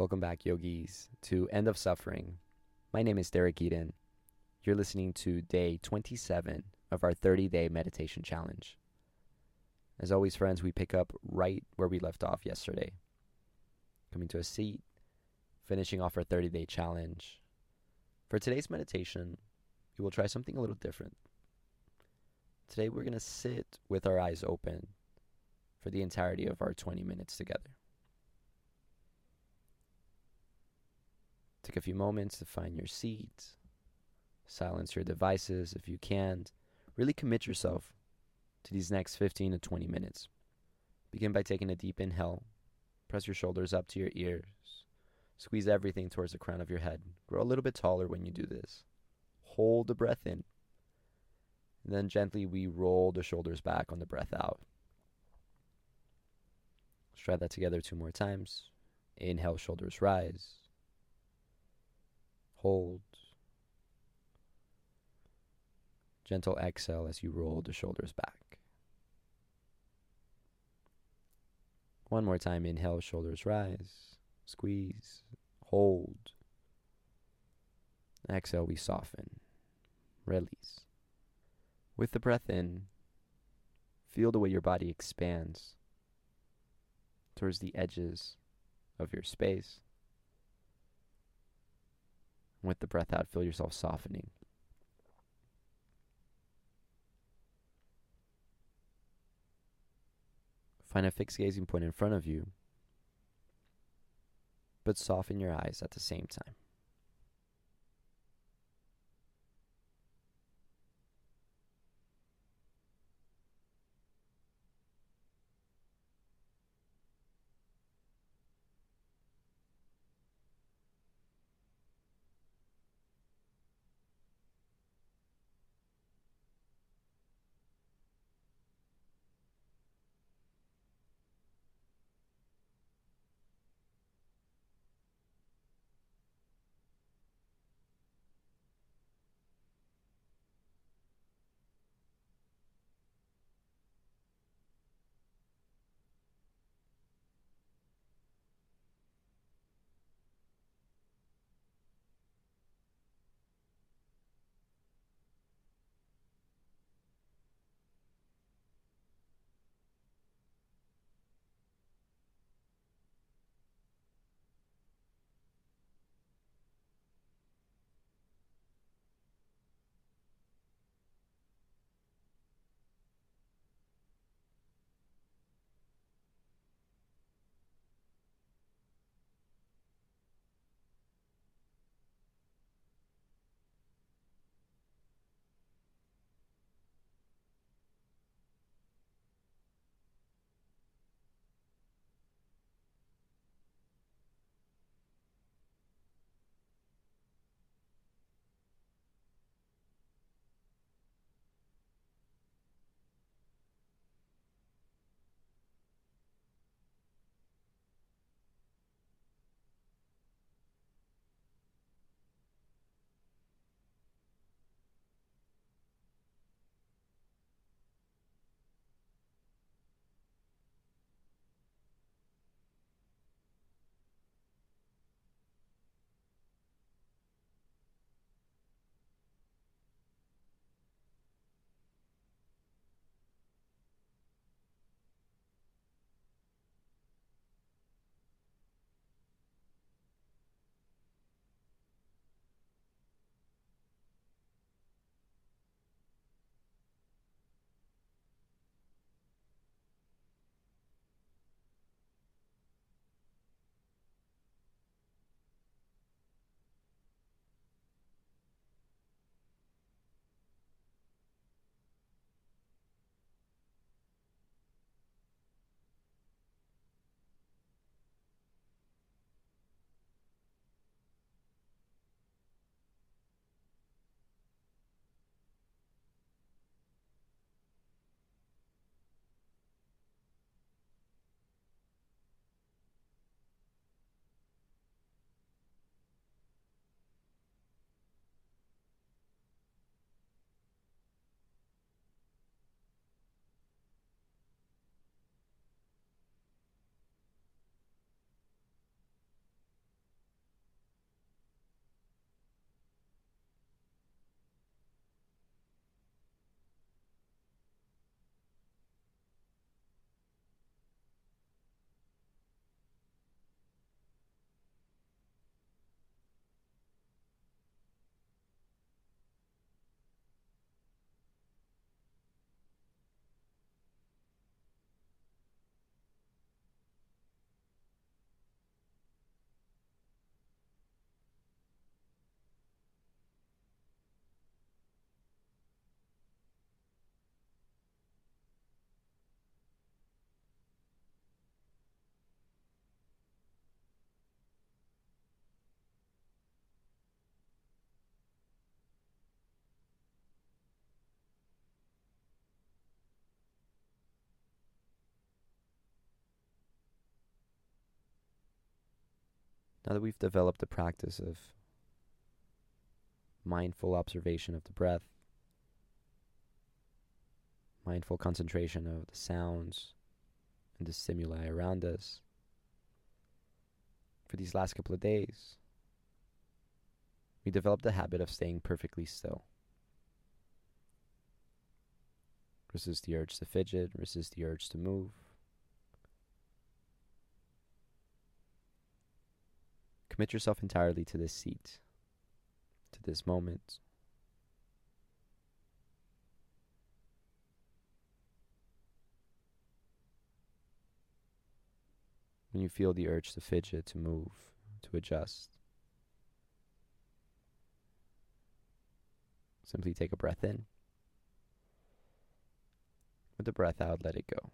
Welcome back, yogis, to End of Suffering. My name is Derik Edan. You're listening to day 27 of our 30 day meditation challenge. As always, friends, we pick up right where we left off yesterday. Coming to a seat, finishing off our 30 day challenge. For today's meditation, we will try something a little different. Today, we're going to sit with our eyes open for the entirety of our 20 minutes together. Take a few moments to find your seat, silence your devices if you can. Really commit yourself to these next 15 to 20 minutes. Begin by taking a deep inhale. Press your shoulders up to your ears. Squeeze everything towards the crown of your head. Grow a little bit taller when you do this. Hold the breath in. And then gently we roll the shoulders back on the breath out. Let's try that together two more times. Inhale, shoulders rise. Hold. Gentle exhale as you roll the shoulders back. One more time. Inhale, shoulders rise. Squeeze. Hold. Exhale, we soften. Release. With the breath in, feel the way your body expands towards the edges of your space. With the breath out, feel yourself softening. Find a fixed gazing point in front of you, but soften your eyes at the same time. Now that we've developed the practice of mindful observation of the breath, mindful concentration of the sounds and the stimuli around us, for these last couple of days, we developed the habit of staying perfectly still. Resist the urge to fidget, resist the urge to move. Commit yourself entirely to this seat, to this moment. When you feel the urge to fidget, to move, to adjust, simply take a breath in. With the breath out, let it go.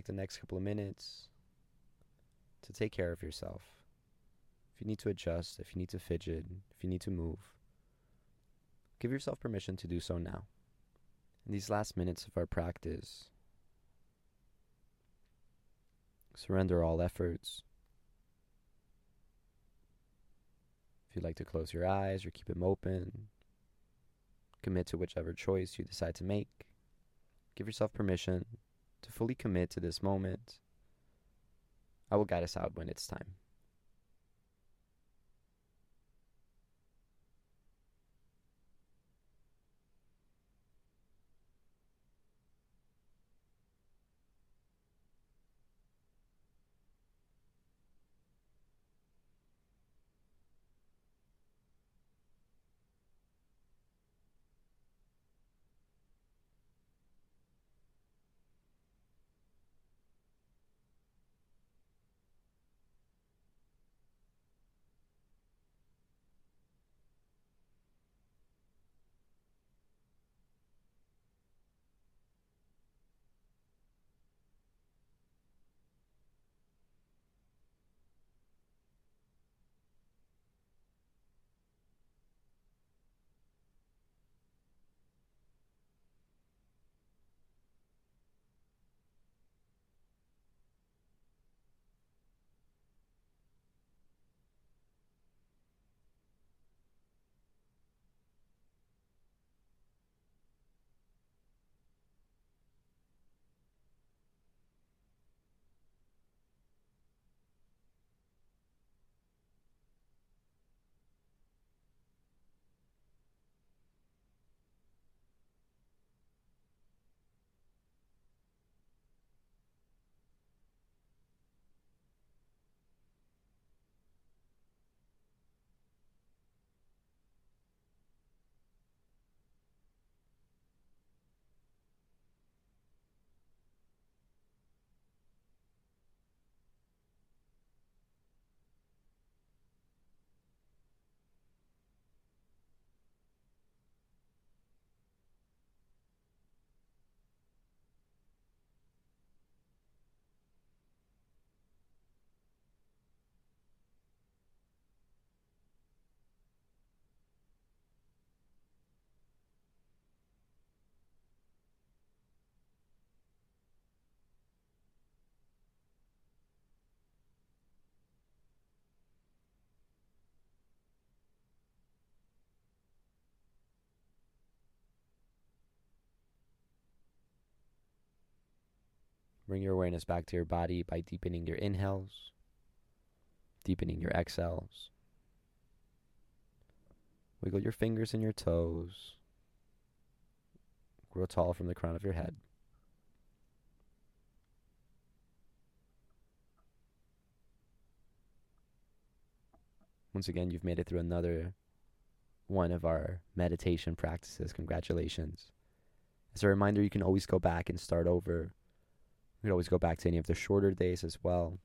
Take the next couple of minutes to take care of yourself. If you need to adjust, if you need to fidget, if you need to move, give yourself permission to do so now. In these last minutes of our practice, surrender all efforts. If you'd like to close your eyes or keep them open, commit to whichever choice you decide to make. Give yourself permission to fully commit to this moment. I will guide us out when it's time. Bring your awareness back to your body by deepening your inhales, deepening your exhales. Wiggle your fingers and your toes. Grow tall from the crown of your head. Once again, you've made it through another one of our meditation practices. Congratulations. As a reminder, you can always go back and start over. You can always go back to any of the shorter days as well.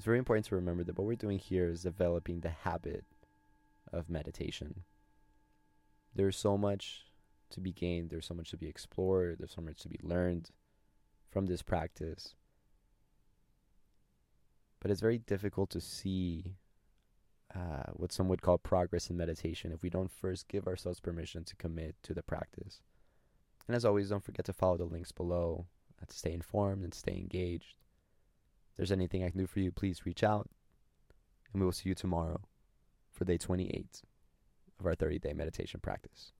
It's very important to remember that what we're doing here is developing the habit of meditation. There's so much to be gained, there's so much to be explored, there's so much to be learned from this practice. But it's very difficult to see uh, what some would call progress in meditation if we don't first give ourselves permission to commit to the practice. And as always, don't forget to follow the links below uh, to stay informed and stay engaged there's anything I can do for you, please reach out. And we will see you tomorrow for day 28 of our 30 day meditation practice.